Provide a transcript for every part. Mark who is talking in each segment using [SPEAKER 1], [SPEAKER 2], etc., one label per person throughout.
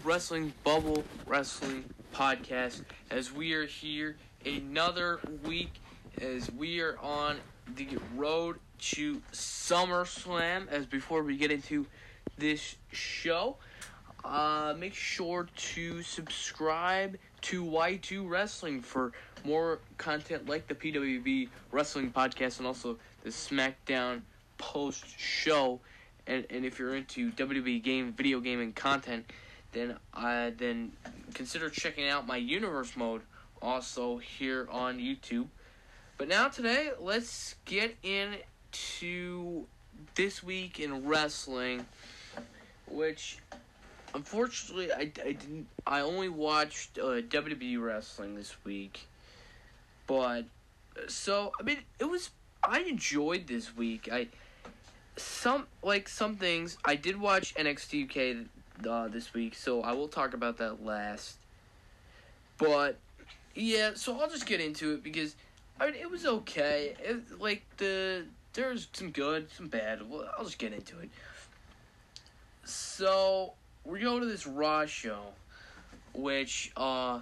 [SPEAKER 1] Wrestling Bubble Wrestling Podcast as we are here another week as we are on the road to SummerSlam. As before we get into this show, uh, make sure to subscribe to Y2 Wrestling for more content like the PWB Wrestling Podcast and also the SmackDown post show. And, and if you're into WWE game video gaming content, then uh, then consider checking out my Universe mode also here on YouTube. But now today, let's get into this week in wrestling, which unfortunately I, I didn't I only watched uh, WWE wrestling this week, but so I mean it was I enjoyed this week I some like some things I did watch NXT UK uh, this week, so I will talk about that last. But yeah, so I'll just get into it because I mean it was okay. It, like the there's some good, some bad. Well, I'll just get into it. So we go to this Raw show, which uh,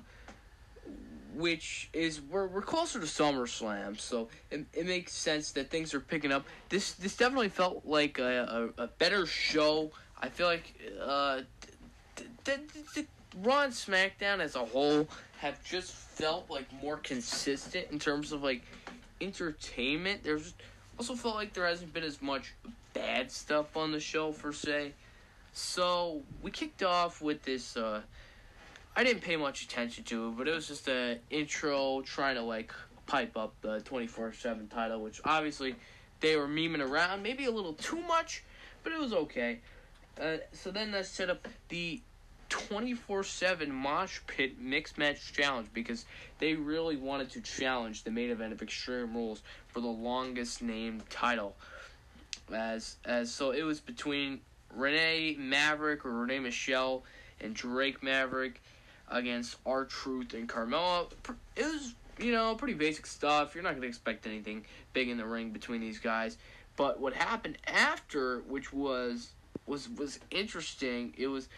[SPEAKER 1] which is we're we're closer to SummerSlam, so it, it makes sense that things are picking up. This this definitely felt like a, a, a better show. I feel like uh, the, the, the Raw and SmackDown as a whole have just felt like more consistent in terms of like entertainment. There's also felt like there hasn't been as much bad stuff on the show per se. So we kicked off with this. Uh, I didn't pay much attention to it, but it was just a intro trying to like pipe up the twenty four seven title, which obviously they were memeing around, maybe a little too much, but it was okay. Uh, so then that set up the 24 7 Mosh Pit Mixed Match Challenge because they really wanted to challenge the main event of Extreme Rules for the longest named title. As as so it was between Renee Maverick or Renee Michelle and Drake Maverick against R Truth and Carmella. It was you know pretty basic stuff. You're not gonna expect anything big in the ring between these guys. But what happened after, which was was was interesting, it was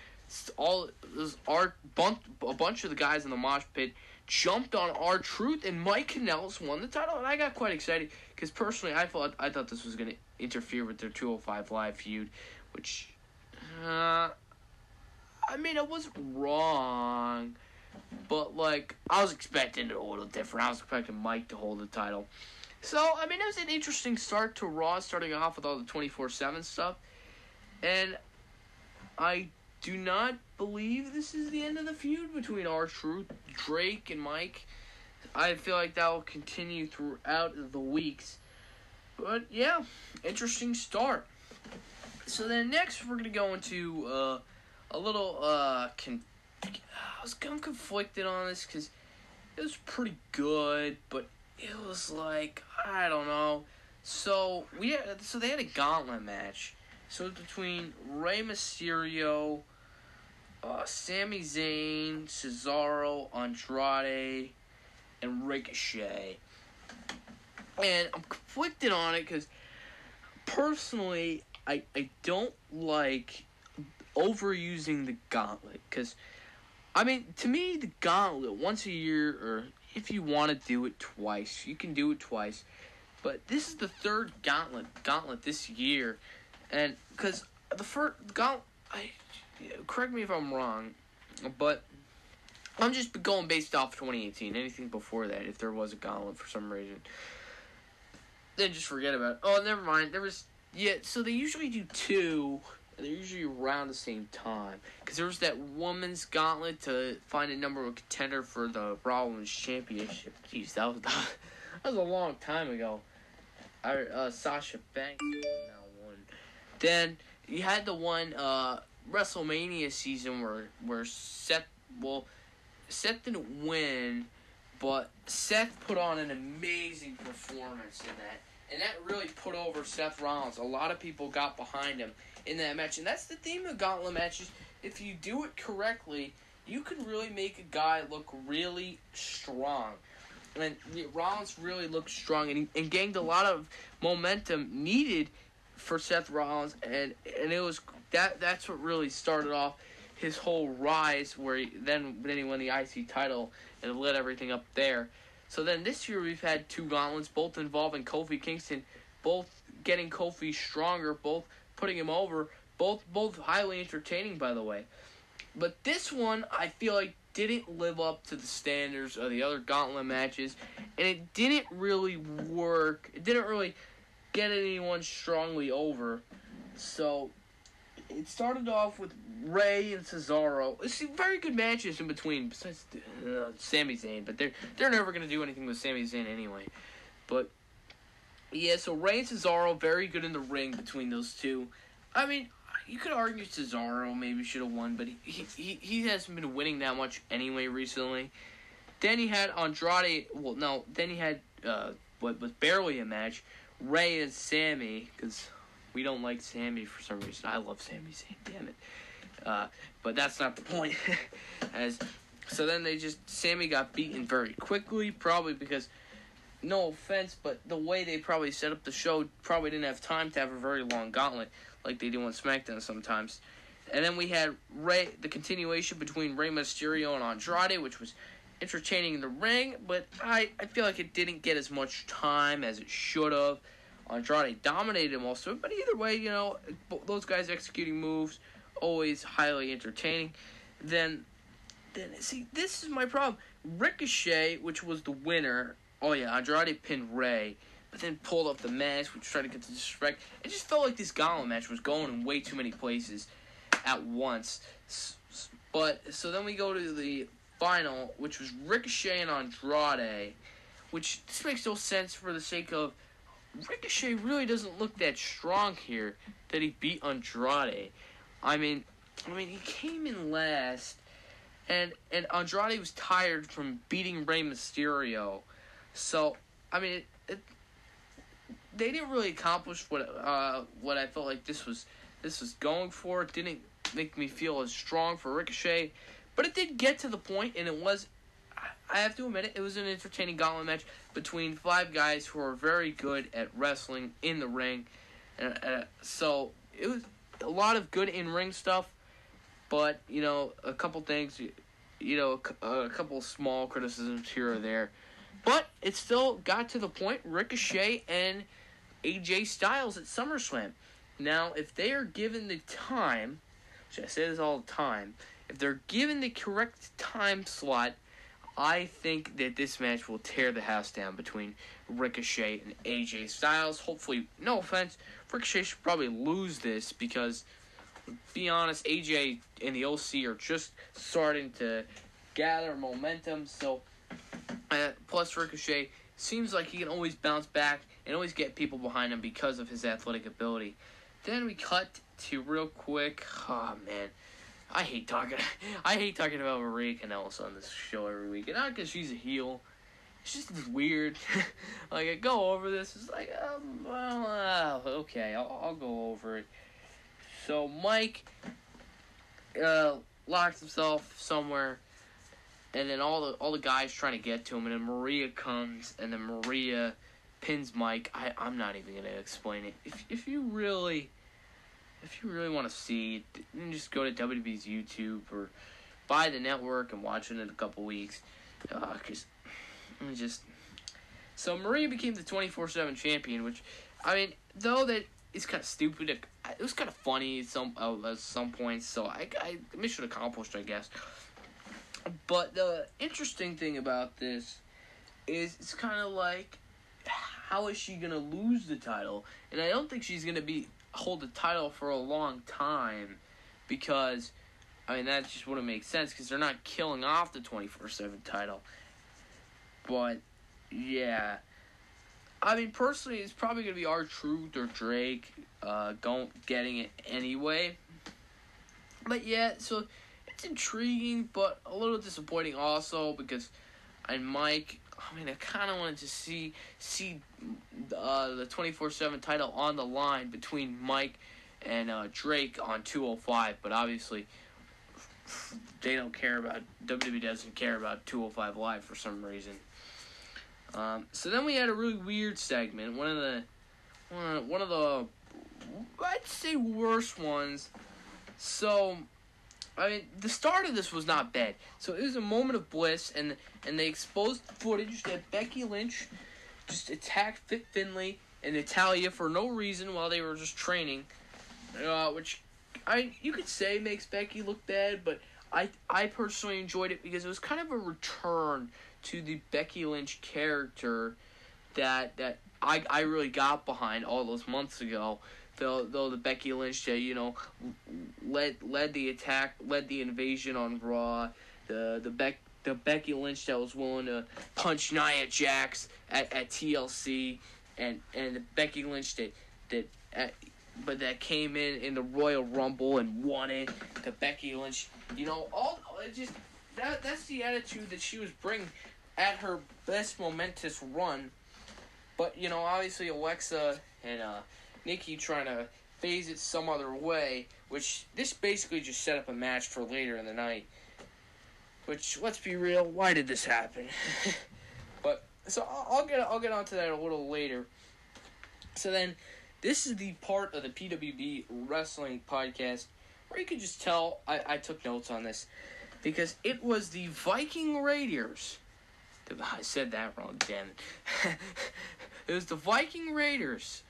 [SPEAKER 1] all it was our bunch, a bunch of the guys in the mosh pit jumped on R Truth and Mike Kanellis won the title and I got quite excited because personally I thought I thought this was gonna interfere with their 205 live feud, which uh, I mean I was wrong, but like I was expecting it a little different. I was expecting Mike to hold the title. So I mean it was an interesting start to Raw, starting off with all the 24 seven stuff, and I do not believe this is the end of the feud between R Truth, Drake, and Mike. I feel like that will continue throughout the weeks. But yeah, interesting start. So then next we're gonna go into uh, a little uh, con- I was kind of conflicted on this because it was pretty good, but it was like I don't know. So we had, so they had a gauntlet match. So between Rey Mysterio, uh, Sami Zayn, Cesaro, Andrade, and Ricochet. And I'm conflicted on it because personally, I, I don't like overusing the gauntlet. Because, I mean, to me, the gauntlet, once a year, or if you want to do it twice, you can do it twice. But this is the third gauntlet gauntlet this year. And because the first gauntlet, I correct me if I'm wrong, but I'm just going based off 2018. Anything before that, if there was a gauntlet for some reason, then just forget about it. Oh, never mind. There was yeah. So they usually do two. And they're usually around the same time because there was that woman's gauntlet to find a number one contender for the Raw Women's Championship. Jeez, that was that was a long time ago. I, uh, Sasha Banks one. Then you had the one uh, WrestleMania season where where Seth well Seth didn't win, but Seth put on an amazing performance in that. And that really put over Seth Rollins. A lot of people got behind him in that match. And that's the theme of gauntlet matches. If you do it correctly, you can really make a guy look really strong. And Rollins really looked strong and, and gained a lot of momentum needed for Seth Rollins. And, and it was that that's what really started off his whole rise, where he, then then he won the IC title and lit everything up there. So then this year we've had two gauntlets, both involving Kofi Kingston, both getting Kofi stronger, both putting him over, both both highly entertaining by the way. But this one I feel like didn't live up to the standards of the other gauntlet matches, and it didn't really work. It didn't really get anyone strongly over. So it started off with Rey and Cesaro. It's very good matches in between, besides uh, Sami Zayn, but they're they're never gonna do anything with Sami Zayn anyway. But yeah, so Rey and Cesaro very good in the ring between those two. I mean, you could argue Cesaro maybe should have won, but he, he he hasn't been winning that much anyway recently. Then he had Andrade. Well, no, then he had uh, what was barely a match. Rey and Sami, because we don't like Sami for some reason. I love Sami Zayn, damn it. Uh, but that's not the point. As so, then they just Sami got beaten very quickly, probably because. No offense, but the way they probably set up the show probably didn't have time to have a very long gauntlet like they do on SmackDown sometimes. And then we had Rey the continuation between Rey Mysterio and Andrade, which was entertaining in the ring, but I, I feel like it didn't get as much time as it should have. Andrade dominated him also, but either way, you know, those guys executing moves always highly entertaining. Then, then see, this is my problem. Ricochet, which was the winner. Oh yeah, Andrade pinned Rey, but then pulled up the mask, which tried to get to disrespect. It just felt like this gauntlet match was going in way too many places at once. But so then we go to the final, which was Ricochet and Andrade, which this makes no sense for the sake of Ricochet really doesn't look that strong here that he beat Andrade. I mean, I mean he came in last, and and Andrade was tired from beating Rey Mysterio, so I mean it, it they didn't really accomplish what uh, what I felt like this was this was going for. It didn't make me feel as strong for Ricochet, but it did get to the point, and it was. I have to admit it. It was an entertaining gauntlet match between five guys who are very good at wrestling in the ring, and uh, so it was a lot of good in ring stuff. But you know, a couple things, you know, a couple small criticisms here or there, but it still got to the point. Ricochet and AJ Styles at SummerSlam. Now, if they are given the time, which I say this all the time, if they're given the correct time slot, I think that this match will tear the house down between Ricochet and AJ Styles. Hopefully, no offense, Ricochet should probably lose this because, be honest, AJ and the OC are just starting to gather momentum. So, uh, plus Ricochet seems like he can always bounce back and always get people behind him because of his athletic ability. Then we cut to real quick. Oh man, I hate talking. I hate talking about Maria Kanellis on this show every week, and not because she's a heel. It's just weird. like I go over this. It's like, um, well, uh, okay, I'll, I'll go over it. So Mike uh, locks himself somewhere and then all the all the guys trying to get to him, and then Maria comes, and then Maria pins Mike. I I'm not even gonna explain it. If if you really if you really want to see, just go to WWE's YouTube or buy the network and watch it in a couple weeks. Uh, cause just so Maria became the twenty four seven champion, which I mean, though that is kind of stupid. It, was kind of funny at some uh, at some points, so I I mission accomplished, I guess. But the interesting thing about this is it's kind of like how is she gonna lose the title? And I don't think she's gonna be hold the title for a long time because I mean that just wouldn't make sense because they're not killing off the twenty four seven title. But yeah, I mean personally, it's probably gonna be R Truth or Drake, uh, going getting it anyway. But yeah, so it's intriguing, but a little disappointing also because I Mike. I mean, I kind of wanted to see see uh, the twenty four seven title on the line between Mike and uh, Drake on two hundred five, but obviously they don't care about WWE doesn't care about two hundred five live for some reason. Um, so then we had a really weird segment. One of the one one of the I'd say worst ones. So I mean, the start of this was not bad. So it was a moment of bliss, and and they exposed footage that Becky Lynch just attacked Fit Finlay and Natalya for no reason while they were just training, uh, which I you could say makes Becky look bad, but I I personally enjoyed it because it was kind of a return to the Becky Lynch character that that I I really got behind all those months ago. Though though the Becky Lynch that you know led led the attack, led the invasion on Raw, the the Beck the Becky Lynch that was willing to punch Nia Jax at, at TLC, and and the Becky Lynch that that at, but that came in in the Royal Rumble and won it. The Becky Lynch, you know, all just that that's the attitude that she was bringing at her best momentous run. But you know, obviously Alexa and uh, Nikki trying to phase it some other way, which this basically just set up a match for later in the night. Which let's be real, why did this happen? but so I'll, get I'll get onto that a little later. So then, this is the part of the PWB Wrestling podcast where you can just tell I, I took notes on this because it was the Viking Raiders. I said that wrong, damn it. it was the Viking Raiders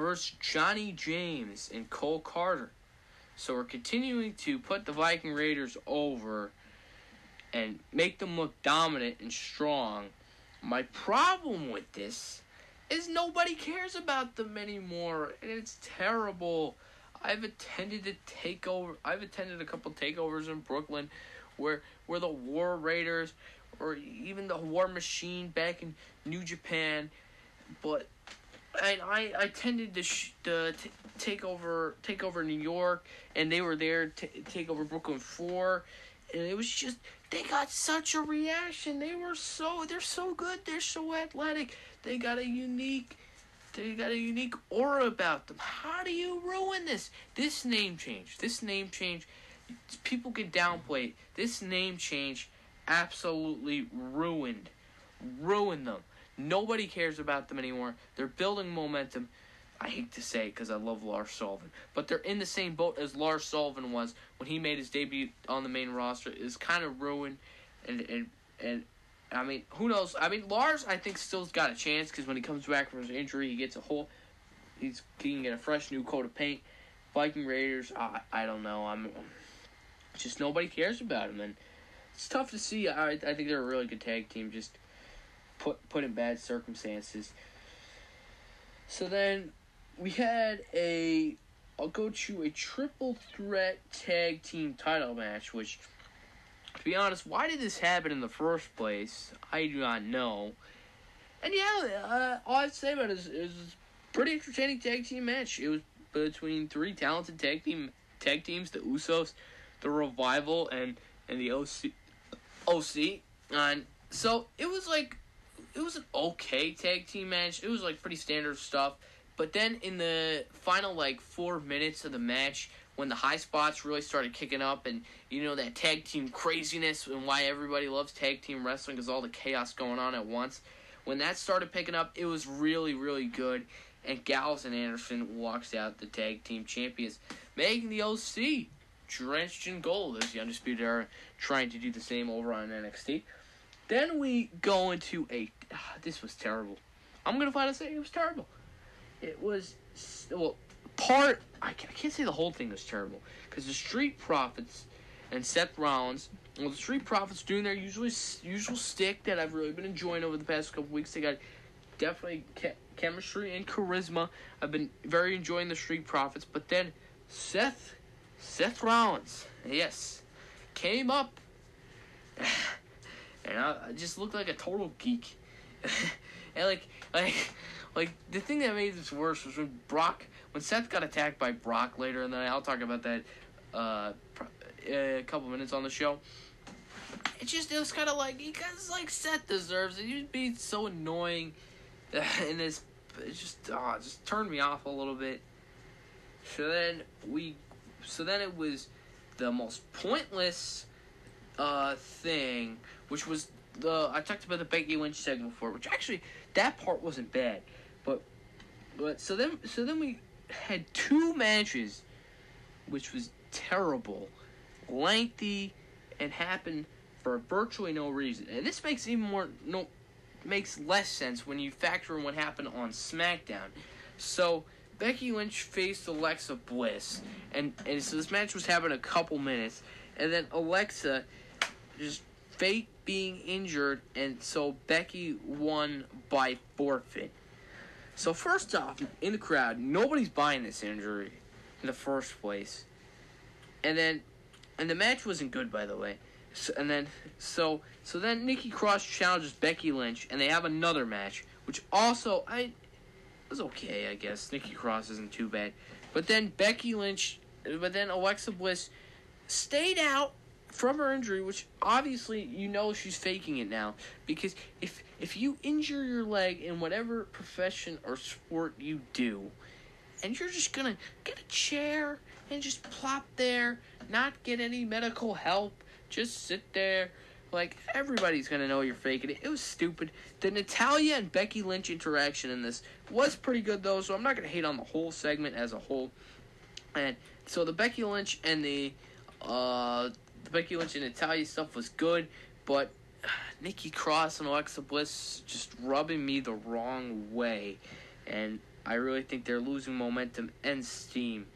[SPEAKER 1] versus Johnny James and Cole Carter. So we're continuing to put the Viking Raiders over and make them look dominant and strong. My problem with this is nobody cares about them anymore, and it's terrible. I've attended a takeover. I've attended a couple takeovers in Brooklyn, where where the War Raiders or even the War Machine back in New Japan, but and I I tended to sh- to t- take over take over New York, and they were there to take over Brooklyn Four, and it was just they got such a reaction. They were so they're so good. They're so athletic. They got a unique they got a unique aura about them. How do you ruin this? This name change. This name change. People can downplay. This name change absolutely ruined ruined them. Nobody cares about them anymore. They're building momentum. I hate to say it because I love Lars Sullivan, but they're in the same boat as Lars Sullivan was when he made his debut on the main roster. Is kind of ruined, and and and I mean, who knows? I mean, Lars, I think still's got a chance because when he comes back from his injury, he gets a whole, he's he can get a fresh new coat of paint. Viking Raiders, I I don't know. I'm just nobody cares about him, and it's tough to see. I I think they're a really good tag team. Just put put in bad circumstances. So then we had a I'll go to a triple threat tag team title match, which to be honest, why did this happen in the first place? I do not know. And yeah, uh, all I'd say about it is a pretty entertaining tag team match. It was between three talented tag team tag teams, the Usos, the Revival, and and the OC. OC, and so it was like it was an okay tag team match. It was like pretty standard stuff. But then in the final like four minutes of the match, when the high spots really started kicking up, and you know that tag team craziness and why everybody loves tag team wrestling because all the chaos going on at once. When that started picking up, it was really really good. And Gallows and Anderson walks out the tag team champions, making the OC drenched in gold as the Undisputed Era trying to do the same over on NXT. Then we go into a. Ah, this was terrible. I'm gonna finally say it was terrible. It was well part. I can't, I can't say the whole thing was terrible because the Street Profits and Seth Rollins. Well, the Street Profits doing their usual usual stick that I've really been enjoying over the past couple weeks. They got definitely ke- chemistry and charisma. I've been very enjoying the Street Profits, but then Seth Seth Rollins, yes, came up, and I just looked like a total geek. and like, like, like the thing that made this worse was when Brock, when Seth got attacked by Brock later, and then I'll talk about that uh, a couple minutes on the show. It just it was kind of like because like Seth deserves it. You'd be so annoying, and this it just oh, it just turned me off a little bit. So then we so then it was the most pointless uh, thing, which was the I talked about the Becky Lynch segment before, which actually that part wasn't bad, but but so then so then we had two matches, which was terrible. lengthy and happened for virtually no reason. And this makes even more no makes less sense when you factor in what happened on SmackDown. So Becky Lynch faced Alexa Bliss, and and so this match was happening a couple minutes, and then Alexa just fake being injured, and so Becky won by forfeit. So first off, in the crowd, nobody's buying this injury in the first place, and then, and the match wasn't good, by the way. So, and then, so so then Nikki Cross challenges Becky Lynch, and they have another match, which also I was okay, I guess. Nikki Cross isn't too bad, but then Becky Lynch, but then Alexa Bliss stayed out from her injury, which obviously you know she's faking it now because if if you injure your leg in whatever profession or sport you do, and you're just gonna get a chair and just plop there, not get any medical help, just sit there. Like everybody's gonna know you're faking it. It was stupid. The Natalya and Becky Lynch interaction in this was pretty good though, so I'm not gonna hate on the whole segment as a whole. And so the Becky Lynch and the uh, the Becky Lynch and Natalya stuff was good, but Nikki Cross and Alexa Bliss just rubbing me the wrong way, and I really think they're losing momentum and steam.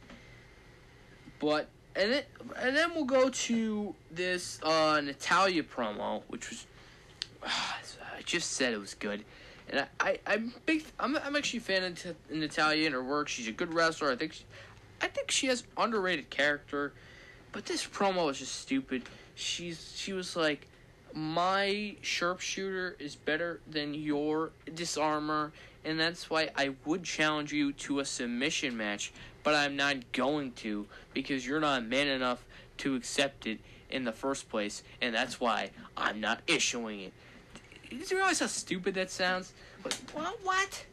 [SPEAKER 1] But and then and then we'll go to this uh, Natalya promo, which was I just said it was good, and I, I am big I'm I'm actually a fan of Natalya and her work. She's a good wrestler. I think she, I think she has underrated character, but this promo was just stupid. She's she was like, my sharpshooter is better than your Dis-arm-her, and that's why I would challenge you to a submission match but I'm not going to because you're not man enough to accept it in the first place, and that's why I'm not issuing it. Do you realize how stupid that sounds? Well, what?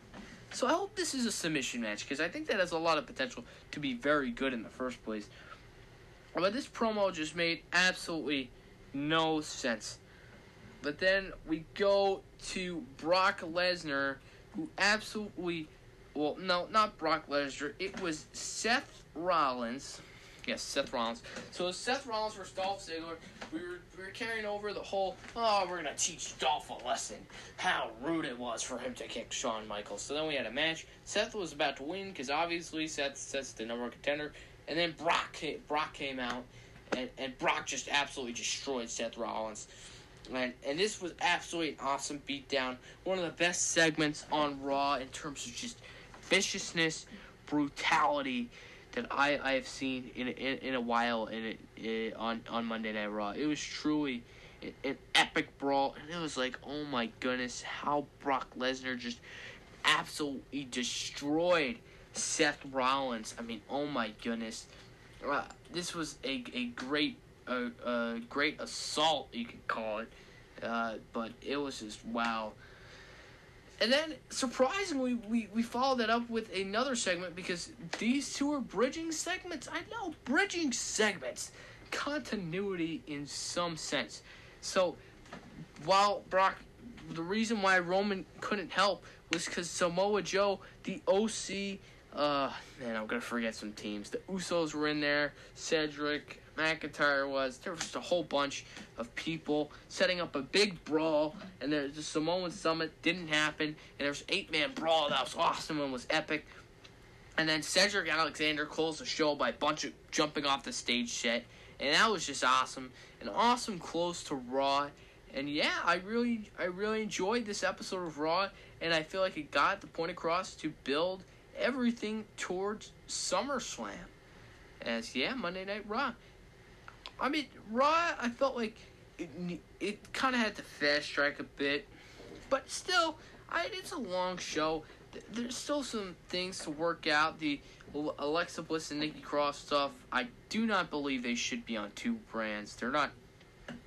[SPEAKER 1] So I hope this is a submission match because I think that has a lot of potential to be very good in the first place. But this promo just made absolutely no sense. But then we go to Brock Lesnar, who absolutely well, no, not Brock Lesnar. It was Seth Rollins. Yes, Seth Rollins. So Seth Rollins versus Dolph Ziggler. We were we were carrying over the whole. Oh, we're gonna teach Dolph a lesson. How rude it was for him to kick Shawn Michaels. So then we had a match. Seth was about to win because obviously Seth Seth's the number one contender. And then Brock came, Brock came out, and, and Brock just absolutely destroyed Seth Rollins. And, and this was absolutely an awesome beatdown. One of the best segments on Raw in terms of just viciousness, brutality that I, I have seen in in, in a while in it, eh, on on Monday Night Raw. It was truly an, an epic brawl, and it was like, oh my goodness, how Brock Lesnar just absolutely destroyed Seth Rollins. I mean, oh my goodness, uh, this was a a great a, a great assault you could call it, uh, but it was just wow. And then, surprisingly, we, we followed that up with another segment because these two are bridging segments. I know, bridging segments. Continuity in some sense. So, while Brock, the reason why Roman couldn't help was because Samoa Joe, the OC, uh, man, I'm gonna forget some teams. The Usos were in there, Cedric, McIntyre was. There was just a whole bunch of people setting up a big brawl, and there's the Samoan Summit didn't happen, and there was eight man brawl that was awesome and was epic. And then Cedric Alexander closed the show by a bunch of jumping off the stage set, and that was just awesome. An awesome close to Raw. And yeah, I really I really enjoyed this episode of Raw, and I feel like it got the point across to build everything towards SummerSlam. As yeah, Monday Night Raw. I mean, Raw, I felt like it, it kind of had to fast track a bit, but still, I, it's a long show. There's still some things to work out. The Alexa Bliss and Nikki Cross stuff, I do not believe they should be on two brands. They're not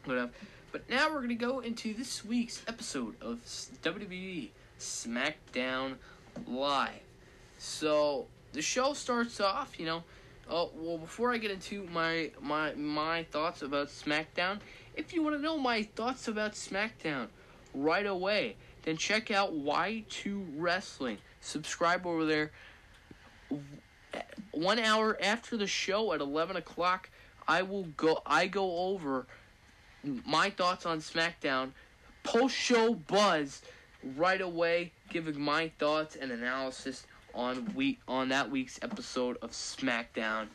[SPEAKER 1] good enough. But now we're to go into this week's episode of WWE SmackDown Live. So, the show starts off, you know, Oh well, before I get into my my my thoughts about SmackDown, if you want to know my thoughts about SmackDown right away, then check out Y2 Wrestling. Subscribe over there. One hour after the show at eleven o'clock, I will go. I go over my thoughts on SmackDown post show buzz right away, giving my thoughts and analysis on week on that week's episode of SmackDown.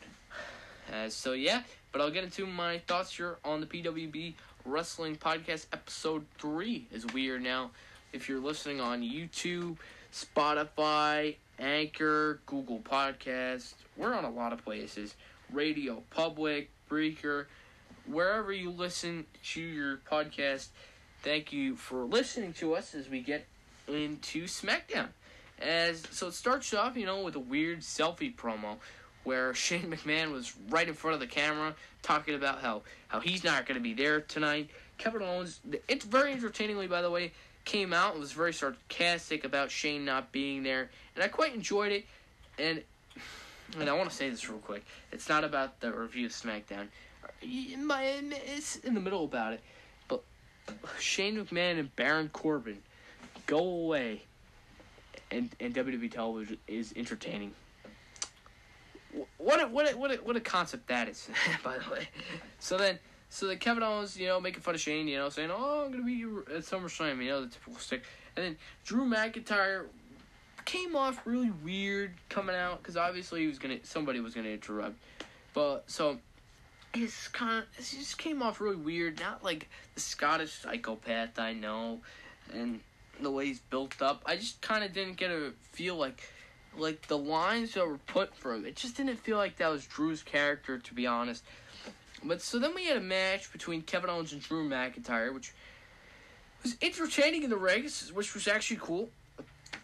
[SPEAKER 1] Uh, so yeah, but I'll get into my thoughts here on the PWB Wrestling Podcast episode three. As we are now, if you're listening on YouTube, Spotify, Anchor, Google Podcast, we're on a lot of places. Radio Public, Breaker, wherever you listen to your podcast. Thank you for listening to us as we get into SmackDown. As so it starts off, you know, with a weird selfie promo where Shane McMahon was right in front of the camera talking about how how he's not going to be there tonight. Kevin Owens, it's very entertainingly, by the way, came out and was very sarcastic about Shane not being there, and I quite enjoyed it. And and I want to say this real quick. It's not about the review of SmackDown. It's in the middle about it. But Shane McMahon and Baron Corbin go away, and and WWE television is entertaining. What a, what a, what a, what a concept that is, by the way. So then, so then Kevin Owens, you know, making fun of Shane, you know, saying, "Oh, I'm gonna be at SummerSlam," you know, the typical stick. And then Drew McIntyre came off really weird coming out because obviously he was gonna somebody was gonna interrupt, but so it's kind of it just came off really weird. Not like the Scottish psychopath I know, and the way he's built up. I just kind of didn't get a feel like like the lines that were put for him. It just didn't feel like that was Drew's character, to be honest. But so then we had a match between Kevin Owens and Drew McIntyre, which was entertaining in the ring, which was actually cool.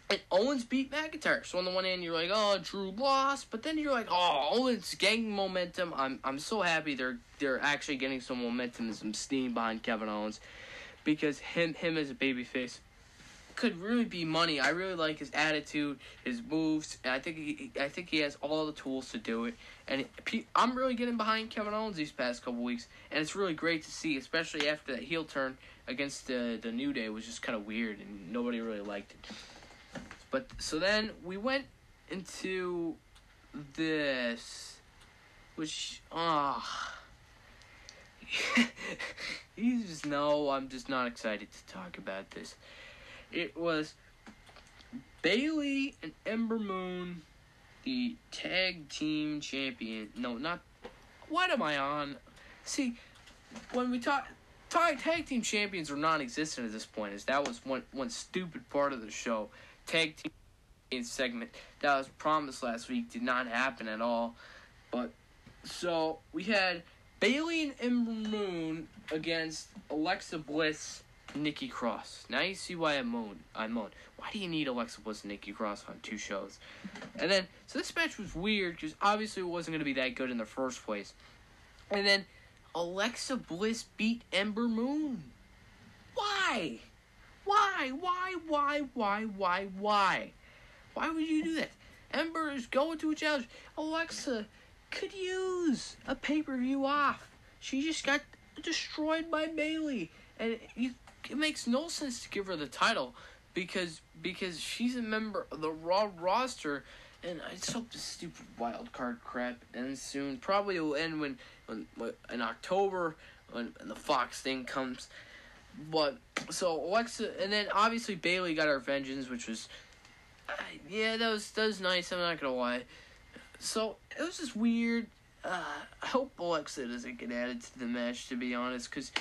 [SPEAKER 1] And Owens beat McIntyre. So on the one hand, you're like, oh, Drew lost, but then you're like, oh, Owens gaining momentum. I'm I'm so happy they're they're actually getting some momentum and some steam behind Kevin Owens, because him him as a babyface could really be money. I really like his attitude, his moves, and I think he I think he has all the tools to do it. And I'm really getting behind Kevin Owens these past couple weeks, and it's really great to see, especially after that heel turn against the the New Day was just kind of weird and nobody really liked it. But so then we went into this, which ah. he's just know I'm just not excited to talk about this. It was Bayley and Ember Moon, the tag team champion. No, not. What am I on? See, when we talk, tag tag team champions are non-existent at this point. Is that was one one stupid part of the show tag team segment that was promised last week did not happen at all. But so we had Bayley and Ember Moon against Alexa Bliss, Nikki Cross. Now you see why I moan. I moan. Why do you need Alexa Bliss and Nikki Cross on two shows? And then so this match was weird because obviously it wasn't going to be that good in the first place. And then Alexa Bliss beat Ember Moon. Why? Why? Why? Why? Why? Why? Why? Why would you do that? Ember is going to a challenge. Alexa could use a pay per view off. She just got destroyed by Bayley, and you, it makes no sense to give her the title because because she's a member of the Raw roster. And I just hope this stupid wild card crap ends soon. Probably will end when, when, when in October when, when the Fox thing comes. But so Alexa, and then obviously Bayley got her vengeance, which was, yeah, that was that was nice. I'm not gonna lie. So it was just weird. Uh, I hope Alexa doesn't get added to the match, to be honest, because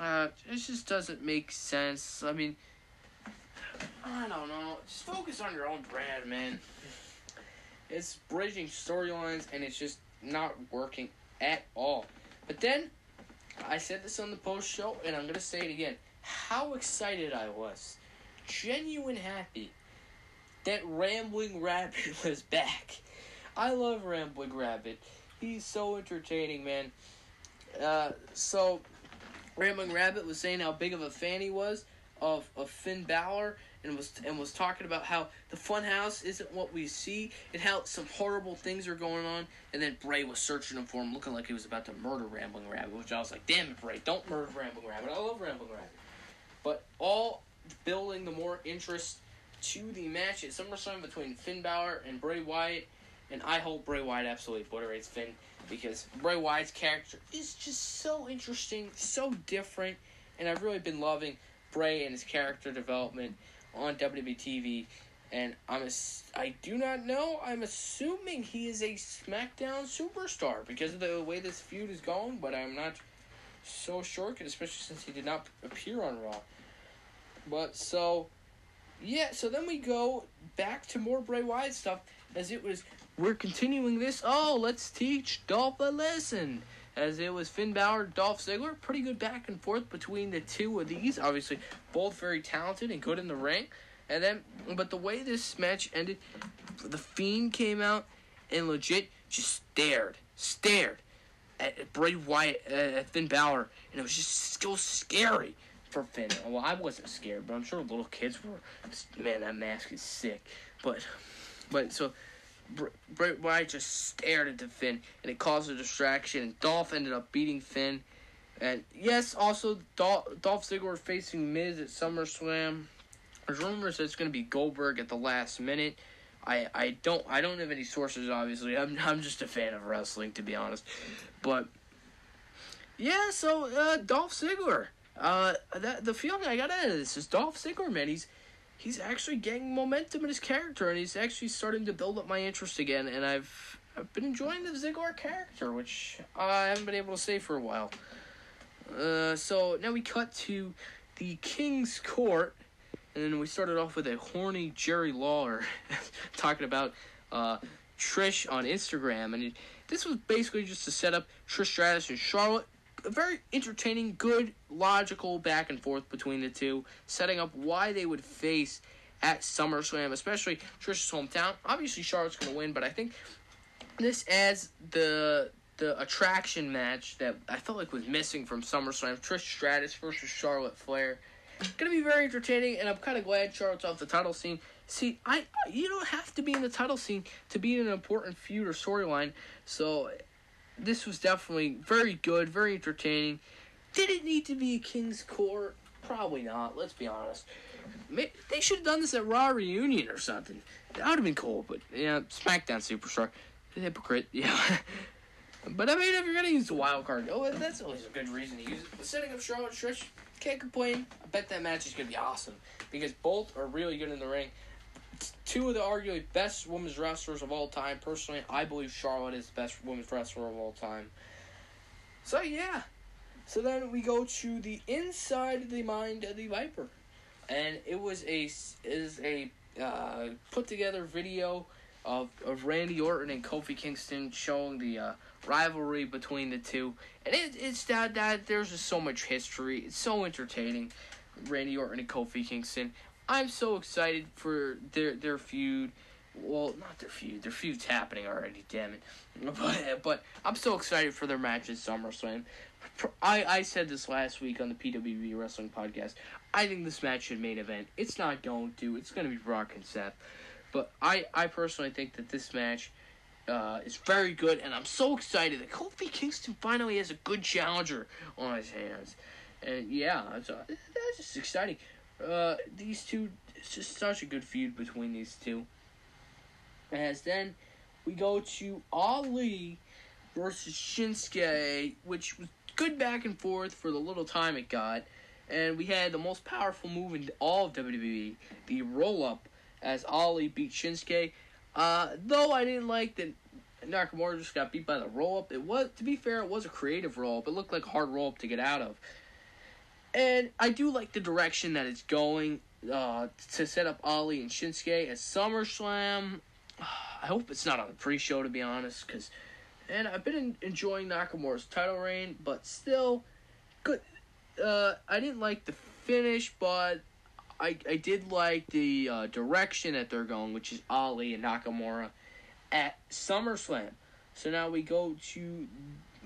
[SPEAKER 1] uh, it just doesn't make sense. I mean, I don't know. Just focus on your own brand, man. It's bridging storylines, and it's just not working at all. But then I said this on the post show, and I'm gonna say it again. How excited I was, genuine happy, that Rambling Rabbit was back. I love Rambling Rabbit. He's so entertaining, man. Uh, so, Rambling Rabbit was saying how big of a fan he was of, of Finn Balor and was and was talking about how the funhouse isn't what we see and how some horrible things are going on. And then Bray was searching him for him, looking like he was about to murder Rambling Rabbit, which I was like, "Damn it, Bray! Don't murder Rambling Rabbit! I love Rambling Rabbit." But all building the more interest to the match at SummerSlam between Finn Balor and Bray Wyatt. and I hope Bray Wyatt absolutely obliterates Finn because Bray Wyatt's character is just so interesting, so different, and I've really been loving Bray and his character development on WWE TV. And I'm a, I do not know. I'm assuming he is a SmackDown superstar because of the way this feud is going, but I'm not so sure, especially since he did not appear on Raw. But so, yeah. So then we go back to more Bray Wyatt stuff, as it was. We're continuing this. Oh, let's teach Dolph a lesson. As it was Finn Balor, Dolph Ziggler, pretty good back and forth between the two of these. Obviously, both very talented and good in the ring. And then, but the way this match ended, the Fiend came out and legit just stared, stared at Bray Wyatt, uh, at Finn Balor, and it was just so scary for Finn. Well, I wasn't scared, but I'm sure little kids were. Man, that mask is sick. But, but so Bray Wyatt just stared at the Finn, and it caused a distraction. And Dolph ended up beating Finn. And yes, also Dolph, Dolph Ziggler facing Miz at SummerSlam. There's rumors that it's going to be Goldberg at the last minute. I, I don't I don't have any sources obviously. I'm I'm just a fan of wrestling to be honest. But yeah, so uh, Dolph Ziggler. Uh, that the feeling I got out of this is Dolph Ziggler, man. He's he's actually getting momentum in his character, and he's actually starting to build up my interest again. And I've I've been enjoying the Ziggler character, which I haven't been able to say for a while. Uh, so now we cut to the King's Court, and then we started off with a horny Jerry Lawler talking about uh, Trish on Instagram, and it, this was basically just to set up Trish Stratus and Charlotte very entertaining, good, logical back and forth between the two, setting up why they would face at SummerSlam, especially Trish's hometown. Obviously, Charlotte's going to win, but I think this adds the the attraction match that I felt like was missing from SummerSlam. Trish Stratus versus Charlotte Flair. Gonna be very entertaining, and I'm kind of glad Charlotte's off the title scene. See, I you don't have to be in the title scene to be in an important feud or storyline. So this was definitely very good, very entertaining. Did it need to be a King's Court? Probably not. Let's be honest. They should have done this at Raw reunion or something. That would have been cool. But yeah, SmackDown Superstar, hypocrite. Yeah. but I mean, if you're gonna use the wild card, oh, that's always a good reason to use it. But setting up Charlotte Trish, can't complain. I bet that match is gonna be awesome because both are really good in the ring two of the arguably best women's wrestlers of all time. Personally, I believe Charlotte is the best women's wrestler of all time. So yeah. So then we go to the inside of the mind of the Viper, and it was a is a uh, put together video of of Randy Orton and Kofi Kingston showing the uh, rivalry between the two, and it, it's that that there's just so much history. It's so entertaining. Randy Orton and Kofi Kingston. I'm so excited for their their feud. Well, not their feud. Their feud's happening already. Damn it. But but I'm so excited for their match at SummerSlam. I I said this last week on the PWB Wrestling Podcast. I think this match should main event. It's not going to. It's going to be Brock and Seth. But I I personally think that this match. Uh, is very good, and I'm so excited that Kofi Kingston finally has a good challenger on his hands. And yeah, that's, uh, that's just exciting. Uh, these two, it's just such a good feud between these two. As then we go to Ali versus Shinsuke, which was good back and forth for the little time it got. And we had the most powerful move in all of WWE, the roll up, as Ali beat Shinsuke. Uh, though I didn't like that Nakamura just got beat by the roll up. It was, to be fair, it was a creative roll up. It looked like a hard roll up to get out of. And I do like the direction that it's going uh, to set up Ali and Shinsuke at SummerSlam. I hope it's not on the pre-show, to be honest, because and I've been enjoying Nakamura's title reign, but still, good. Uh, I didn't like the finish, but I I did like the uh, direction that they're going, which is Ali and Nakamura at SummerSlam. So now we go to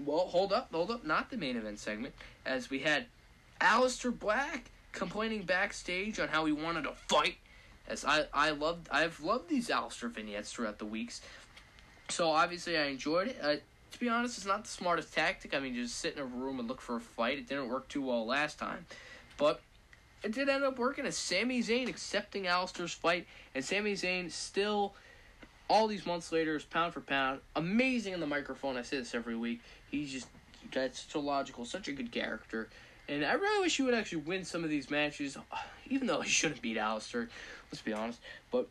[SPEAKER 1] well, hold up, hold up, not the main event segment, as we had Aleister Black complaining backstage on how he wanted to fight. As I I loved I've loved these Aleister vignettes throughout the weeks. So obviously I enjoyed it. Uh, to be honest, it's not the smartest tactic. I mean, just sit in a room and look for a fight. It didn't work too well last time, but it did end up working. As Sami Zayn accepting Aleister's fight, and Sami Zayn still all these months later is pound for pound amazing in the microphone. I say this every week. He's just that's a logical, such a good character. And I really wish he would actually win some of these matches, even though he shouldn't beat Aleister. Let's be honest. But,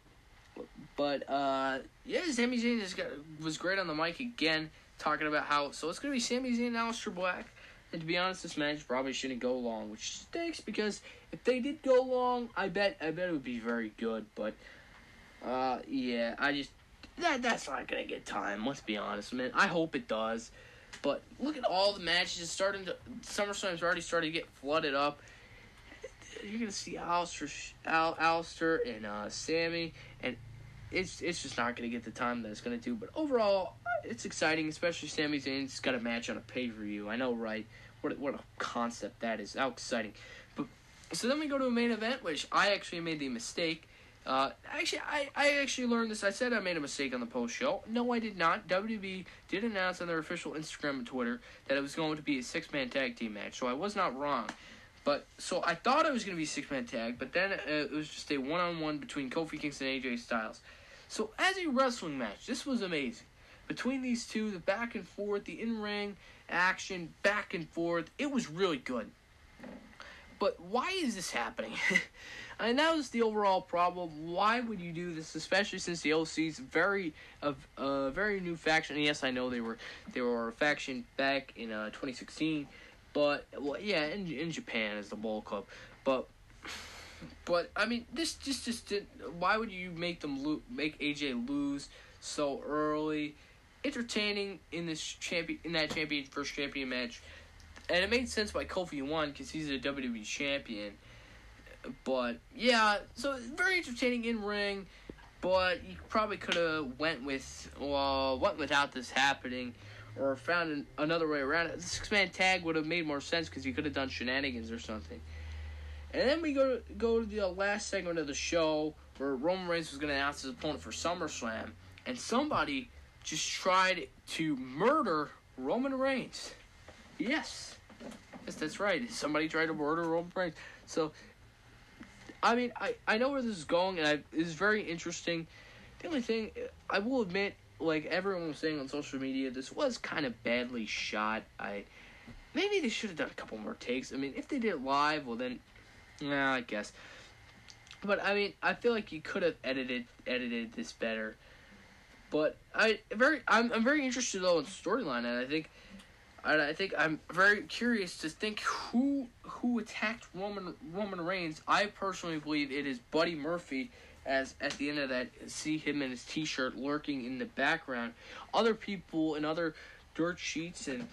[SPEAKER 1] but uh, yeah, Sami Zayn just got, was great on the mic again, talking about how. So it's gonna be Sami Zayn and Aleister Black. And to be honest, this match probably shouldn't go long, which stinks because if they did go long, I bet I bet it would be very good. But uh, yeah, I just that that's not gonna get time. Let's be honest, man. I hope it does. But look at all the matches. It's starting to SummerSlam's already starting to get flooded up. You're gonna see Aleister, Al, Aleister and uh, Sami, and it's it's just not gonna get the time that it's gonna do. But overall, it's exciting, especially Sami Zayn's got a match on a pay per view. I know, right? What what a concept that is! How exciting! But so then we go to a main event, which I actually made the mistake. Uh, actually, I, I actually learned this. I said I made a mistake on the post show. No, I did not. WWE did announce on their official Instagram and Twitter that it was going to be a six man tag team match, so I was not wrong. But so I thought it was going to be six man tag, but then uh, it was just a one on one between Kofi Kingston and AJ Styles. So as a wrestling match, this was amazing. Between these two, the back and forth, the in ring action, back and forth, it was really good. But why is this happening? and that was the overall problem. Why would you do this, especially since the OC's very a uh, very new faction? And yes, I know they were they were a faction back in uh, 2016, but well, yeah, in in Japan as the Bullet Club, but. But I mean, this just just did. Why would you make them lo- make AJ lose so early? Entertaining in this champion in that champion first champion match, and it made sense why Kofi won because he's a WWE champion. But yeah, so very entertaining in ring, but you probably could have went with well went without this happening, or found an, another way around it. The six man tag would have made more sense because you could have done shenanigans or something. And then we go to, go to the last segment of the show where Roman Reigns was going to announce his opponent for SummerSlam, and somebody just tried to murder Roman Reigns. Yes, yes, that's right. Somebody tried to murder Roman Reigns. So I mean, I, I know where this is going, and I, it's very interesting. The only thing, I will admit, like everyone was saying on social media, this was kind of badly shot. I maybe they should have done a couple more takes. I mean, if they did it live, well then, yeah, I guess. But I mean, I feel like you could have edited edited this better. But I very I'm I'm very interested though in storyline, and I think and I think I'm very curious to think who who attacked Roman Roman Reigns. I personally believe it is Buddy Murphy. As at the end of that, see him in his T-shirt lurking in the background. Other people and other dirt sheets and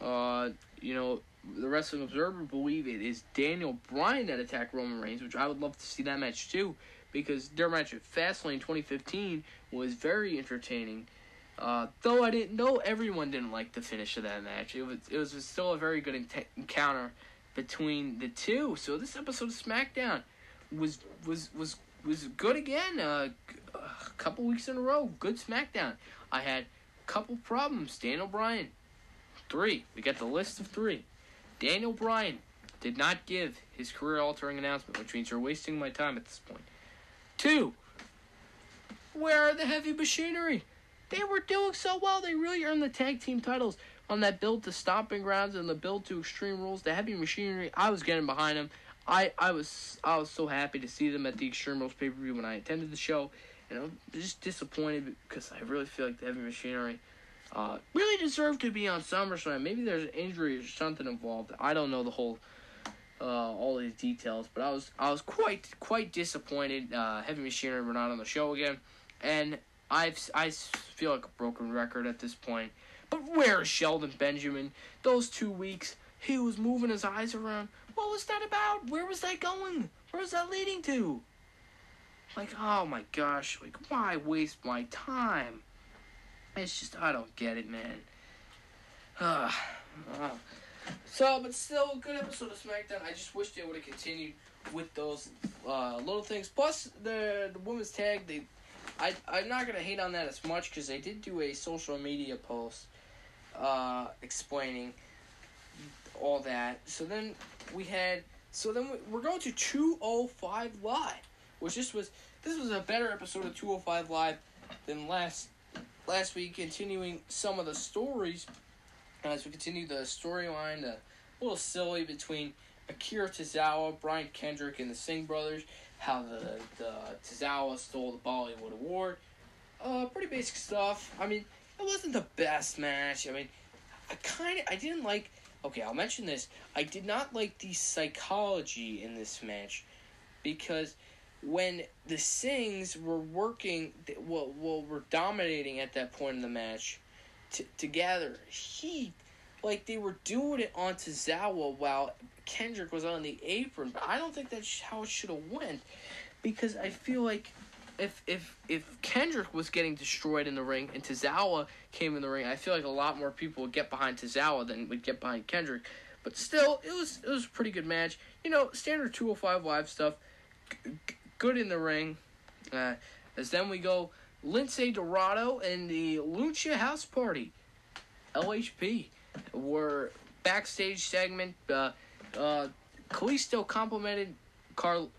[SPEAKER 1] uh, you know the Wrestling Observer believe it is Daniel Bryan that attacked Roman Reigns, which I would love to see that match too, because their match at Fastlane 2015 was very entertaining. Uh, though I didn't know everyone didn't like the finish of that match. It was it was still a very good encounter between the two. So this episode of SmackDown was was was was good again. Uh, a couple weeks in a row, good SmackDown. I had a couple problems. Daniel Bryan, three. We got the list of three. Daniel Bryan did not give his career-altering announcement, which means you're wasting my time at this point. Two. Where are the heavy machinery? They were doing so well. They really earned the tag team titles on that build to Stomping Grounds and the build to Extreme Rules. The heavy machinery, I was getting behind them. I, I was I was so happy to see them at the Extreme Rules pay per view when I attended the show, and I'm just disappointed because I really feel like the heavy machinery uh, really deserved to be on SummerSlam. Maybe there's an injury or something involved. I don't know the whole uh, all these details, but I was I was quite quite disappointed. Uh, heavy machinery were not on the show again, and I've I feel like a broken record at this point. But where is Shelton Benjamin? Those two weeks, he was moving his eyes around. What was that about? Where was that going? Where was that leading to? Like, oh my gosh, like, why waste my time? It's just, I don't get it, man. Uh, uh. So, but still, a good episode of SmackDown. I just wish they would have continued with those uh, little things. Plus, the the women's tag, they I I'm not gonna hate on that as much because they did do a social media post uh, explaining all that. So then we had so then we're going to 205 live, which this was this was a better episode of 205 live than last last week, continuing some of the stories, as we continue the storyline, the little silly between Akira Tozawa, Brian Kendrick, and the Singh brothers. How the the Tozawa stole the Bollywood Award. Uh, pretty basic stuff. I mean, it wasn't the best match. I mean, I kind of I didn't like. Okay, I'll mention this. I did not like the psychology in this match because when the Singhs were working, well, well, were dominating at that point in the match t- together, he, like, they were doing it on Tozawa while Kendrick was on the apron. But I don't think that's how it should have went because I feel like if if if Kendrick was getting destroyed in the ring and Tozawa came in the ring, I feel like a lot more people would get behind Tozawa than would get behind Kendrick. But still, it was it was a pretty good match. You know, standard 205 live stuff. G- good in the ring. Uh, as then we go Lince Dorado and the Lucha House Party. LHP were backstage segment. Uh, uh, Kalisto complimented Carl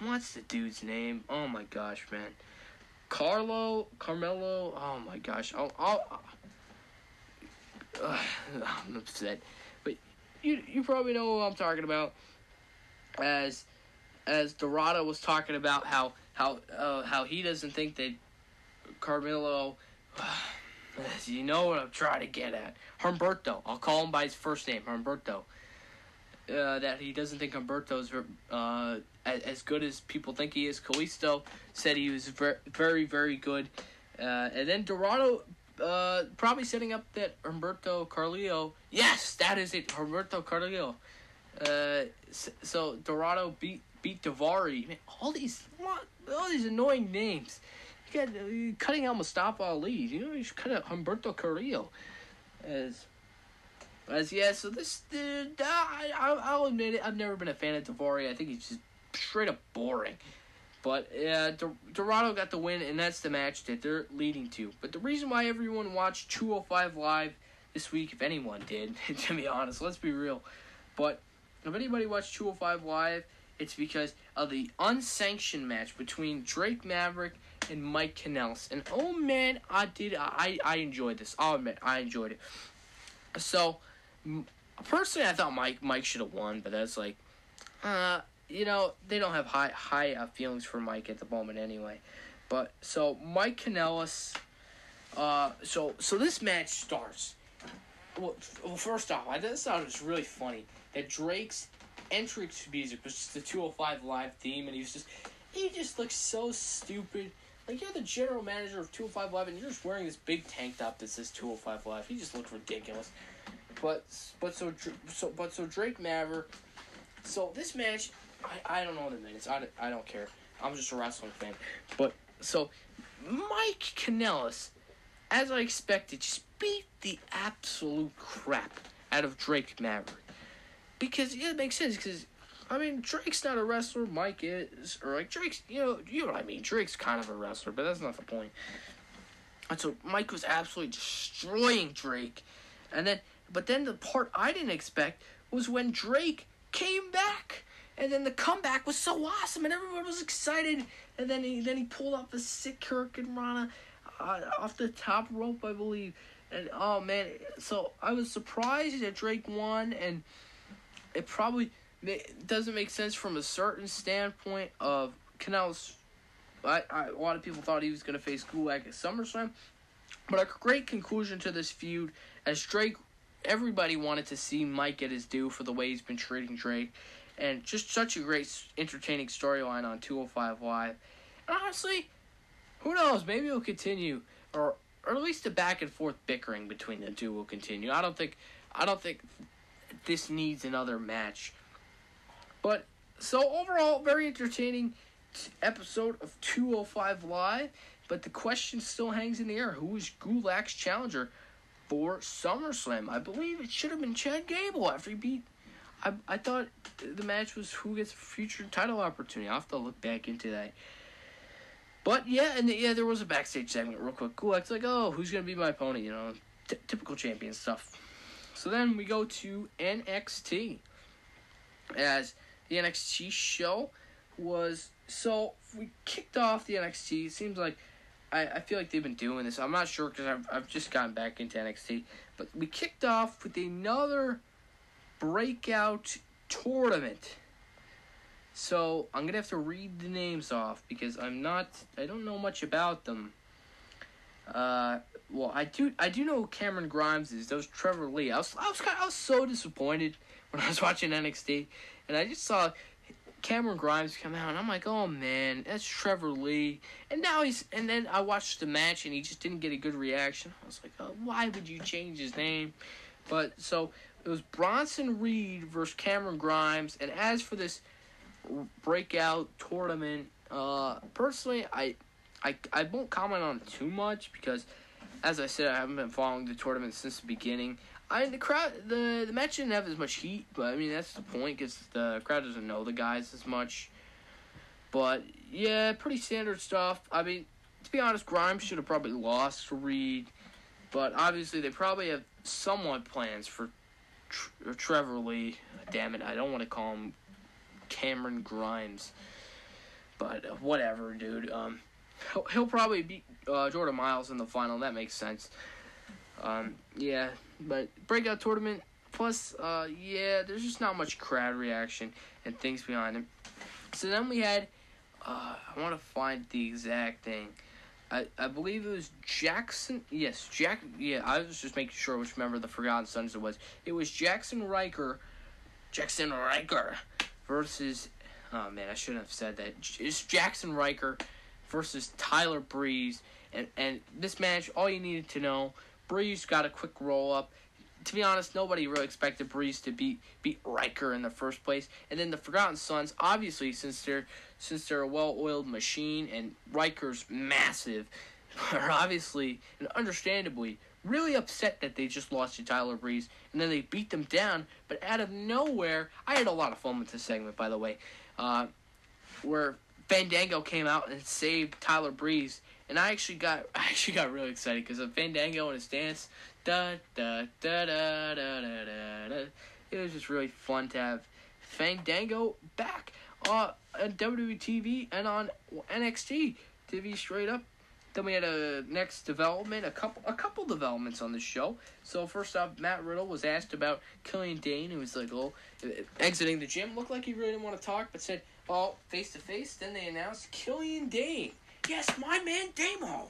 [SPEAKER 1] what's the dude's name? Oh my gosh, man. Carlo, Carmelo. Oh my gosh. I'll, I'll, uh, I'm upset, but you you probably know who I'm talking about. As as Dorado was talking about how how uh, how he doesn't think that Carmelo. you know what I'm trying to get at. Humberto. I'll call him by his first name, Humberto. Uh, that he doesn't think Humberto's uh, as, good as people think he is. Kalisto said he was very, very, good. Uh, and then Dorado uh, probably setting up that Humberto Carrillo. Yes, that is it, Humberto Carrillo. Uh, so Dorado beat beat Daivari. Man, all these all these annoying names. Uh, cutting out Mustafa Ali. You know, you should cut out Humberto Carrillo. As as yeah, so this uh, I, I'll admit it. I've never been a fan of Daivari. I think he's just straight up boring. But uh, Dorado got the win, and that's the match that they're leading to. But the reason why everyone watched 205 Live this week, if anyone did, to be honest, let's be real. But if anybody watched 205 Live, it's because of the unsanctioned match between Drake Maverick and Mike Kanellis. And oh man, I did. I, I enjoyed this. I'll admit, I enjoyed it. So, personally, I thought Mike Mike should have won, but that's like, uh, you know, they don't have high high uh, feelings for Mike at the moment anyway. But so Mike Kanellis, uh, so so this match starts. Well, well first off, I thought it was really funny that Drake's entrance music was just the 205 live theme, and he was just he just looks so stupid. Like you're the general manager of 205 Live, and you're just wearing this big tank top that says 205 Live. He just looks ridiculous. But but so so but so Drake Maverick. So this match I, I don't know the minutes. I, I don't care. I'm just a wrestling fan. But so Mike Kanellis, as I expected, just beat the absolute crap out of Drake Maverick. Because yeah, it makes sense. Because I mean, Drake's not a wrestler. Mike is, or like Drake's. You know, you know what I mean. Drake's kind of a wrestler, but that's not the point. And so Mike was absolutely destroying Drake, and then, but then the part I didn't expect was when Drake came back and then the comeback was so awesome, and everyone was excited. And then he then he pulled off a sick hurricanrana uh, off the top rope, I believe. And oh man, so I was surprised that Drake won, and it probably doesn't make sense from a certain standpoint of Kanellis. I, I, a lot of people thought he was going to face Gulak at SummerSlam, but a great conclusion to this feud as Drake. Everybody wanted to see Mike get his due for the way he's been treating Drake, and just such a great, entertaining storyline on 205 Live. And honestly, who knows? Maybe it'll continue, or or at least the back and forth bickering between the two will continue. I don't think, I don't think this needs another match. But so overall, very entertaining episode of 205 Live. But the question still hangs in the air: Who is Gulak's challenger for SummerSlam? I believe it should have been Chad Gable after he beat I I thought the match was who gets future title opportunity. I'll have to look back into that. But yeah, and yeah, there was a backstage segment real quick. Gulak's like, oh, who's gonna be my opponent? You know, t- typical champion stuff. So then we go to NXT, as the NXT show was. So we kicked off the NXT. It seems like I, I feel like they've been doing this. I'm not sure because I've, I've just gotten back into NXT. But we kicked off with another breakout tournament. So I'm gonna have to read the names off because I'm not I don't know much about them. Uh, well, I do I do know who Cameron Grimes is. That was Trevor Lee. I was I was I was so disappointed when I was watching NXT, and I just saw Cameron Grimes come out, and I'm like, oh man, that's Trevor Lee. And now he's and then I watched the match, and he just didn't get a good reaction. I was like, oh, why would you change his name? But so it was Bronson Reed versus Cameron Grimes, and as for this breakout tournament, uh, personally, I I, I won't comment on it too much because, as I said, I haven't been following the tournament since the beginning. I mean, the crowd the the match didn't have as much heat, but I mean that's the point because the crowd doesn't know the guys as much. But yeah, pretty standard stuff. I mean, to be honest, Grimes should have probably lost to Reed, but obviously they probably have somewhat plans for Tr- Trevor Lee. Damn it, I don't want to call him Cameron Grimes, but uh, whatever, dude. Um, He'll, he'll probably beat uh, Jordan Miles in the final. That makes sense. Um, yeah, but breakout tournament. Plus, uh, yeah, there's just not much crowd reaction and things behind him. So then we had. Uh, I want to find the exact thing. I, I believe it was Jackson. Yes, Jack. Yeah, I was just making sure which member of the Forgotten Sons it was. It was Jackson Ryker. Jackson Ryker versus. Oh man, I shouldn't have said that. It's Jackson Ryker versus Tyler Breeze. And, and this match, all you needed to know, Breeze got a quick roll up. To be honest, nobody really expected Breeze to beat beat Ryker in the first place. And then the Forgotten Sons, obviously, since they're since they're a well-oiled machine and Ryker's massive, are obviously and understandably really upset that they just lost to Tyler Breeze and then they beat them down. But out of nowhere, I had a lot of fun with this segment, by the way, uh, where Fandango came out and saved Tyler Breeze, and I actually got I actually got really excited because of Fandango and his dance. Da da da da da da da. It was just really fun to have Fandango back uh, on WWE TV and on NXT TV straight up. Then we had a next development, a couple a couple developments on the show. So first off, Matt Riddle was asked about Killian Dain, who was like, oh, exiting the gym. Looked like he really didn't want to talk, but said, well, face to face, then they announced Killian Dain. Yes, my man Damo.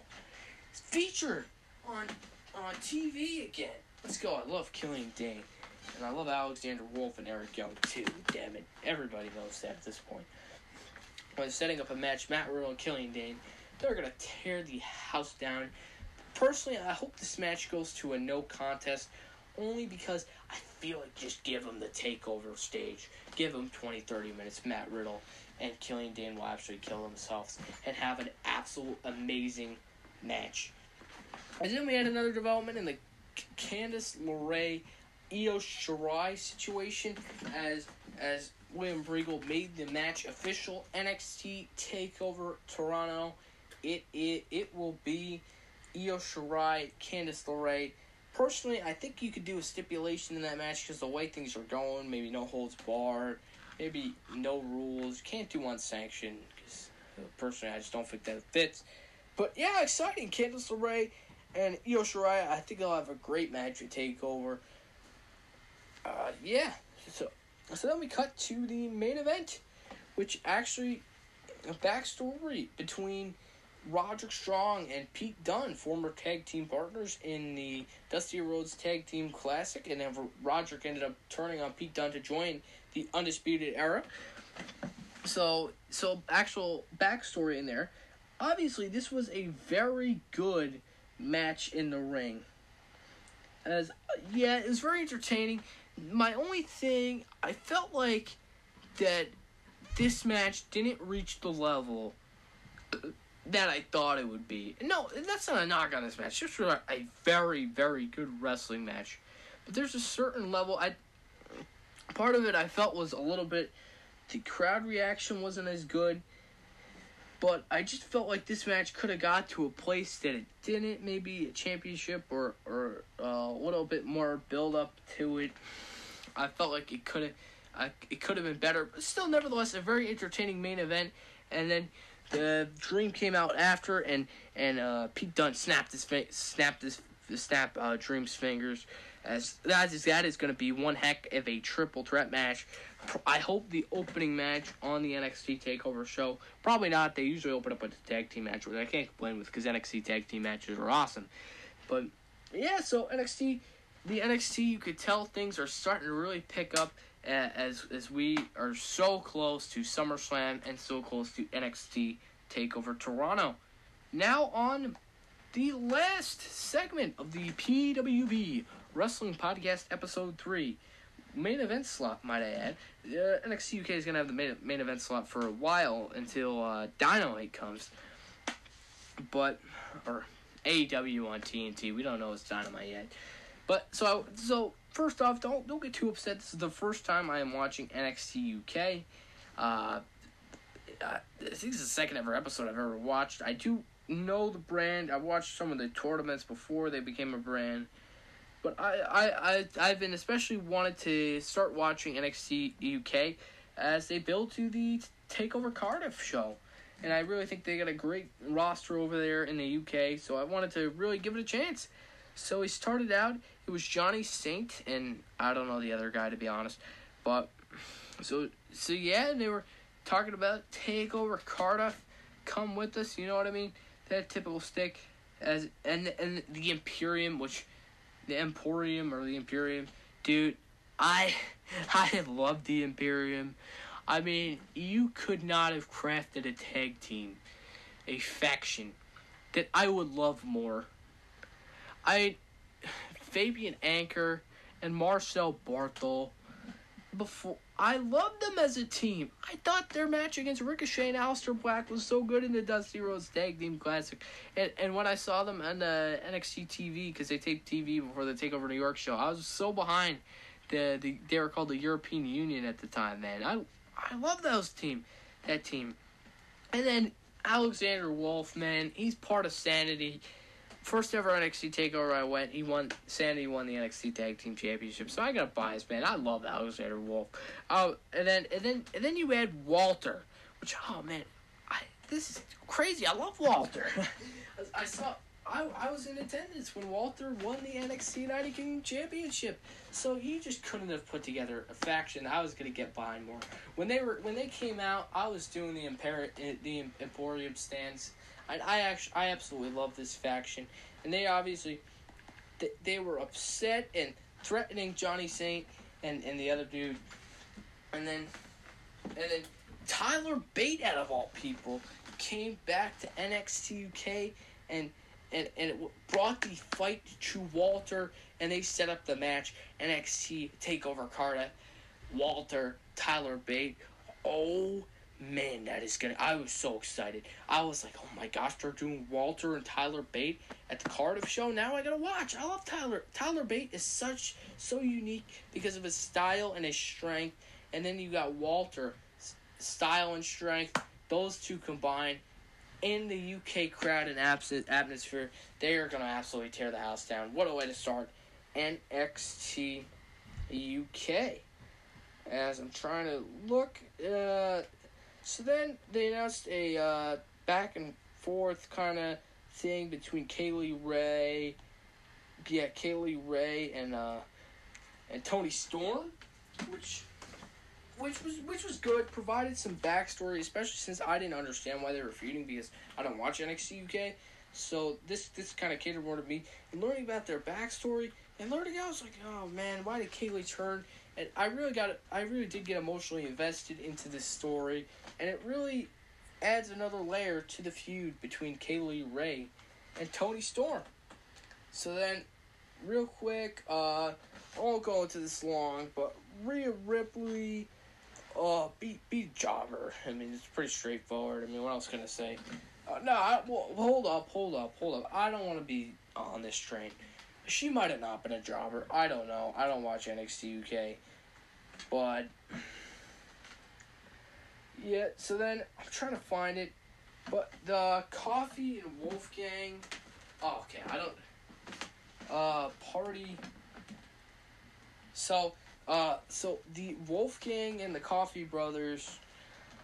[SPEAKER 1] Featured on on TV again. Let's go. I love Killian Dain. And I love Alexander Wolfe and Eric Young too. Damn it. Everybody knows that at this point. When setting up a match, Matt Riddle and Killian Dain, they're gonna tear the house down. Personally, I hope this match goes to a no contest only because I feel like just give them the takeover stage. Give them 20, 30 minutes, Matt Riddle and Killian Dain will actually kill themselves and have an absolute amazing match. And then we had another development in the Candice LeRae Io Shirai situation as as William Regal made the match official. NXT Takeover Toronto. It it it will be Io Shirai, Candice LeRae personally, I think you could do a stipulation in that match because the way things are going, maybe no holds barred, maybe no rules. Can't do unsanctioned because personally, I just don't think that fits. But yeah, exciting. Candice LeRae and Io Shirai, I think they'll have a great match at Takeover. Uh, yeah. So, so then we cut to the main event, which actually a backstory between Roderick Strong and Pete Dunne, former tag team partners in the Dusty Rhodes Tag Team Classic, and then Roderick ended up turning on Pete Dunne to join the Undisputed Era. So, so actual backstory in there. Obviously, this was a very good match in the ring. As yeah, it was very entertaining. My only thing, I felt like that this match didn't reach the level that I thought it would be. No, that's not a knock on this match. It's just a very, very good wrestling match. But there's a certain level. I part of it I felt was a little bit. The crowd reaction wasn't as good. But I just felt like this match could have got to a place that it didn't. Maybe a championship or or uh, a little bit more build up to it. I felt like it could have. Uh, it could have been better, but still, nevertheless, a very entertaining main event. And then the Dream came out after, and and uh, Pete Dunne snapped his fi- snapped his snap uh, Dream's fingers. As that is that is going to be one heck of a triple threat match. I hope the opening match on the NXT Takeover show. Probably not. They usually open up with a tag team match, which I can't complain with because NXT tag team matches are awesome. But yeah, so NXT, the NXT, you could tell things are starting to really pick up as as we are so close to SummerSlam and so close to NXT Takeover Toronto. Now on the last segment of the PWB Wrestling Podcast Episode Three. Main event slot, might I add. Uh, NXT UK is going to have the main, main event slot for a while until uh, Dynamite comes. But, or AEW on TNT. We don't know it's Dynamite yet. But so so first off, don't don't get too upset. This is the first time I am watching NXT UK. Uh, I think this is the second ever episode I've ever watched. I do know the brand. I watched some of the tournaments before they became a brand. But I, I, I, I've been especially wanted to start watching NXT UK as they build to the Takeover Cardiff show and I really think they got a great roster over there in the UK. So I wanted to really give it a chance. So he started out. It was Johnny Saint and I don't know the other guy to be honest, but so so yeah, and they were talking about Takeover Cardiff. Come with us, you know what I mean? That typical stick as and and the Imperium, which the Emporium or the Imperium, dude. I I love the Imperium. I mean, you could not have crafted a tag team, a faction, that I would love more. I, Fabian Aichner and Marcel Barthel, before I loved them as a team. I thought their match against Ricochet and Aleister Black was so good in the Dusty Rhodes Tag Team Classic, and and when I saw them on the NXT TV because they taped TV before the Takeover New York show, I was so behind. The, the they were called the European Union at the time, man. I I love those team, that team. And then Alexander Wolfe, man, he's part of Sanity. First ever NXT Takeover I went, he won. Sanity won the NXT Tag Team Championship, so I got a bias, man. I love Alexander Wolfe. Oh, and then and then and then you add Walter, which oh man, I this is crazy. I love Walter. I saw I, I was in attendance when Walter won the NXT United Kingdom Championship. So he just couldn't have put together a faction I was gonna get behind more. When they were when they came out, I was doing the Imper- eh, the Emporium stands. I I actually I absolutely love this faction, and they obviously they, they were upset and threatening Johnny Saint and, and the other dude, and then and then Tyler Bate out of all people came back to NXT UK and and, and it brought the fight to Walter, and they set up the match NXT Takeover Cardiff. Walter, Tyler Bate. Oh man, that is gonna. I was so excited. I was like, oh my gosh, they're doing Walter and Tyler Bate at the Cardiff show. Now I gotta watch. I love Tyler. Tyler Bate is such so unique because of his style and his strength. And then you got Walter, style and strength. Those two combined in the UK crowd and atmosphere, they are to absolutely tear the house down. What a way to start NXT UK. As I'm trying to look, uh, so then they announced a uh, back and forth kind of thing between Kaylee Ray, yeah, Kay Lee Ray and uh, and Toni Storm, which which was which was good. Provided some backstory, especially since I didn't understand why they were feuding because I don't watch NXT UK. So this this kind of catered more to me and learning about their backstory and learning I was like, oh man, why did Kaylee turn? And I really got I really did get emotionally invested into this story, and it really adds another layer to the feud between Kay Lee Ray and Toni Storm. So then, real quick, uh, I won't go into this long, but Rhea Ripley Oh, beat beat Jobber. I mean, it's pretty straightforward. I mean, what else can I say? Uh, no, I, well, hold up, hold up, hold up. I don't want to be on this train. She might have not been a jobber. I don't know. I don't watch NXT UK, but yeah. So then I'm trying to find it, but the Coffey and Wolfgang. Oh, okay. I don't. Uh, party. So uh, so the Wolfgang and the Coffey Brothers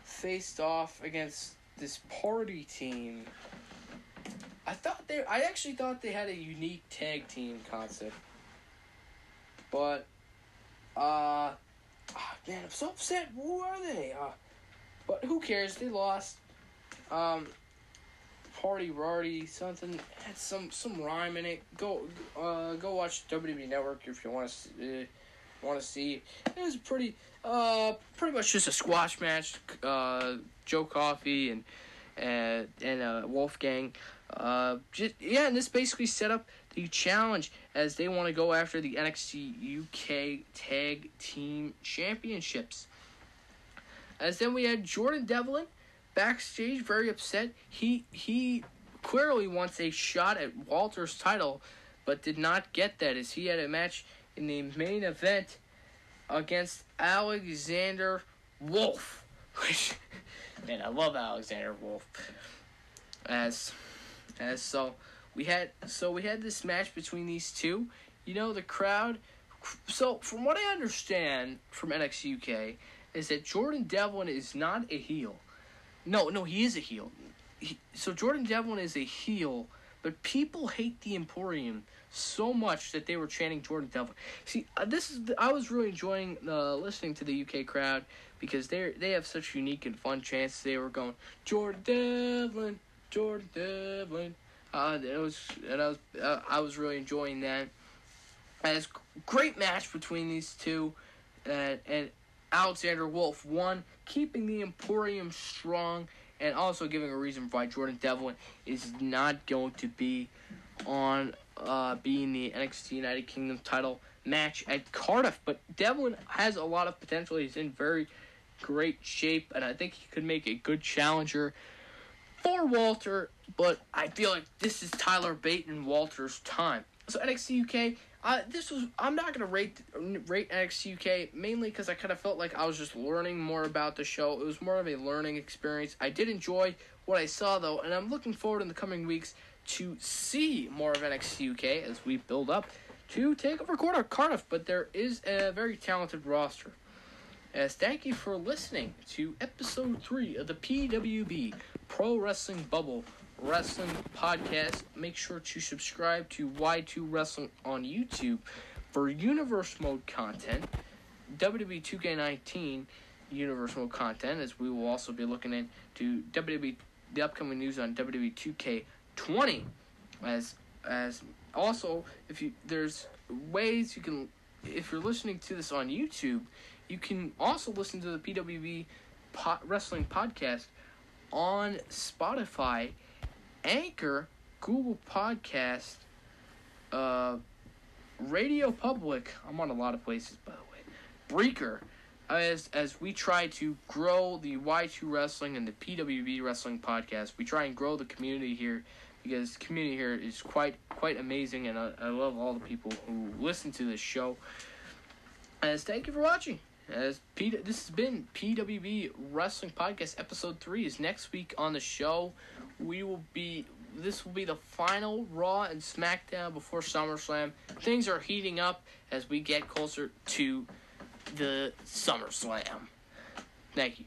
[SPEAKER 1] faced off against this party team. I thought they. I actually thought they had a unique tag team concept, but uh, oh, man, I'm so upset. Who are they? Uh, but who cares? They lost. Um, party rarty something had some some rhyme in it. Go uh go watch WWE Network if you want to uh, want to see. It was pretty uh pretty much just a squash match. Uh, Joe Coffey and and and uh, Wolfgang. Uh, just yeah, and this basically set up the challenge as they want to go after the NXT UK Tag Team Championships. As then we had Jordan Devlin backstage, very upset. He he clearly wants a shot at Walter's title, but did not get that as he had a match in the main event against Alexander Wolfe. Which man, I love Alexander Wolfe. As as so we had so we had this match between these two. You know the crowd. So from what I understand from NXT UK is that Jordan Devlin is not a heel. No, no, he is a heel. He, so Jordan Devlin is a heel, but people hate the Emporium so much that they were chanting Jordan Devlin. See, uh, this is the, I was really enjoying uh, listening to the UK crowd because they they have such unique and fun chants. They were going Jordan Devlin, Jordan Devlin. Uh, it was and I was uh, I was really enjoying that. And it's great match between these two, and and Alexander Wolfe won, keeping the Emporium strong and also giving a reason why Jordan Devlin is not going to be on uh, being the NXT United Kingdom title match at Cardiff. But Devlin has a lot of potential. He's in very great shape, and I think he could make a good challenger for Walter. But I feel like this is Tyler Bate and Walter's time. So NXT UK, uh, this was I'm not gonna rate rate NXT UK mainly because I kind of felt like I was just learning more about the show. It was more of a learning experience. I did enjoy what I saw though, and I'm looking forward in the coming weeks to see more of NXT UK as we build up to Takeover Cardiff. But there is a very talented roster. As thank you for listening to episode three of the PWB Pro Wrestling Bubble Wrestling Podcast. Make sure to subscribe to Y2 Wrestling on YouTube for Universe Mode content, WWE 2K19 Universe Mode content, as we will also be looking into WWE the upcoming news on WWE 2K20. As as also, if you there's ways you can if you're listening to this on YouTube, you can also listen to the PWB Wrestling Podcast on Spotify Anchor, Google Podcast, uh, Radio Public. I'm on a lot of places, by the way. Breaker, as as we try to grow the Y2 Wrestling and the PWB Wrestling podcast. We try and grow the community here because the community here is quite quite amazing, and I, I love all the people who listen to this show. As thank you for watching. As P, this has been PWB Wrestling Podcast episode three. Is next week on the show we will be this will be the final Raw and SmackDown before SummerSlam. Things are heating up as we get closer to the SummerSlam. Thank you.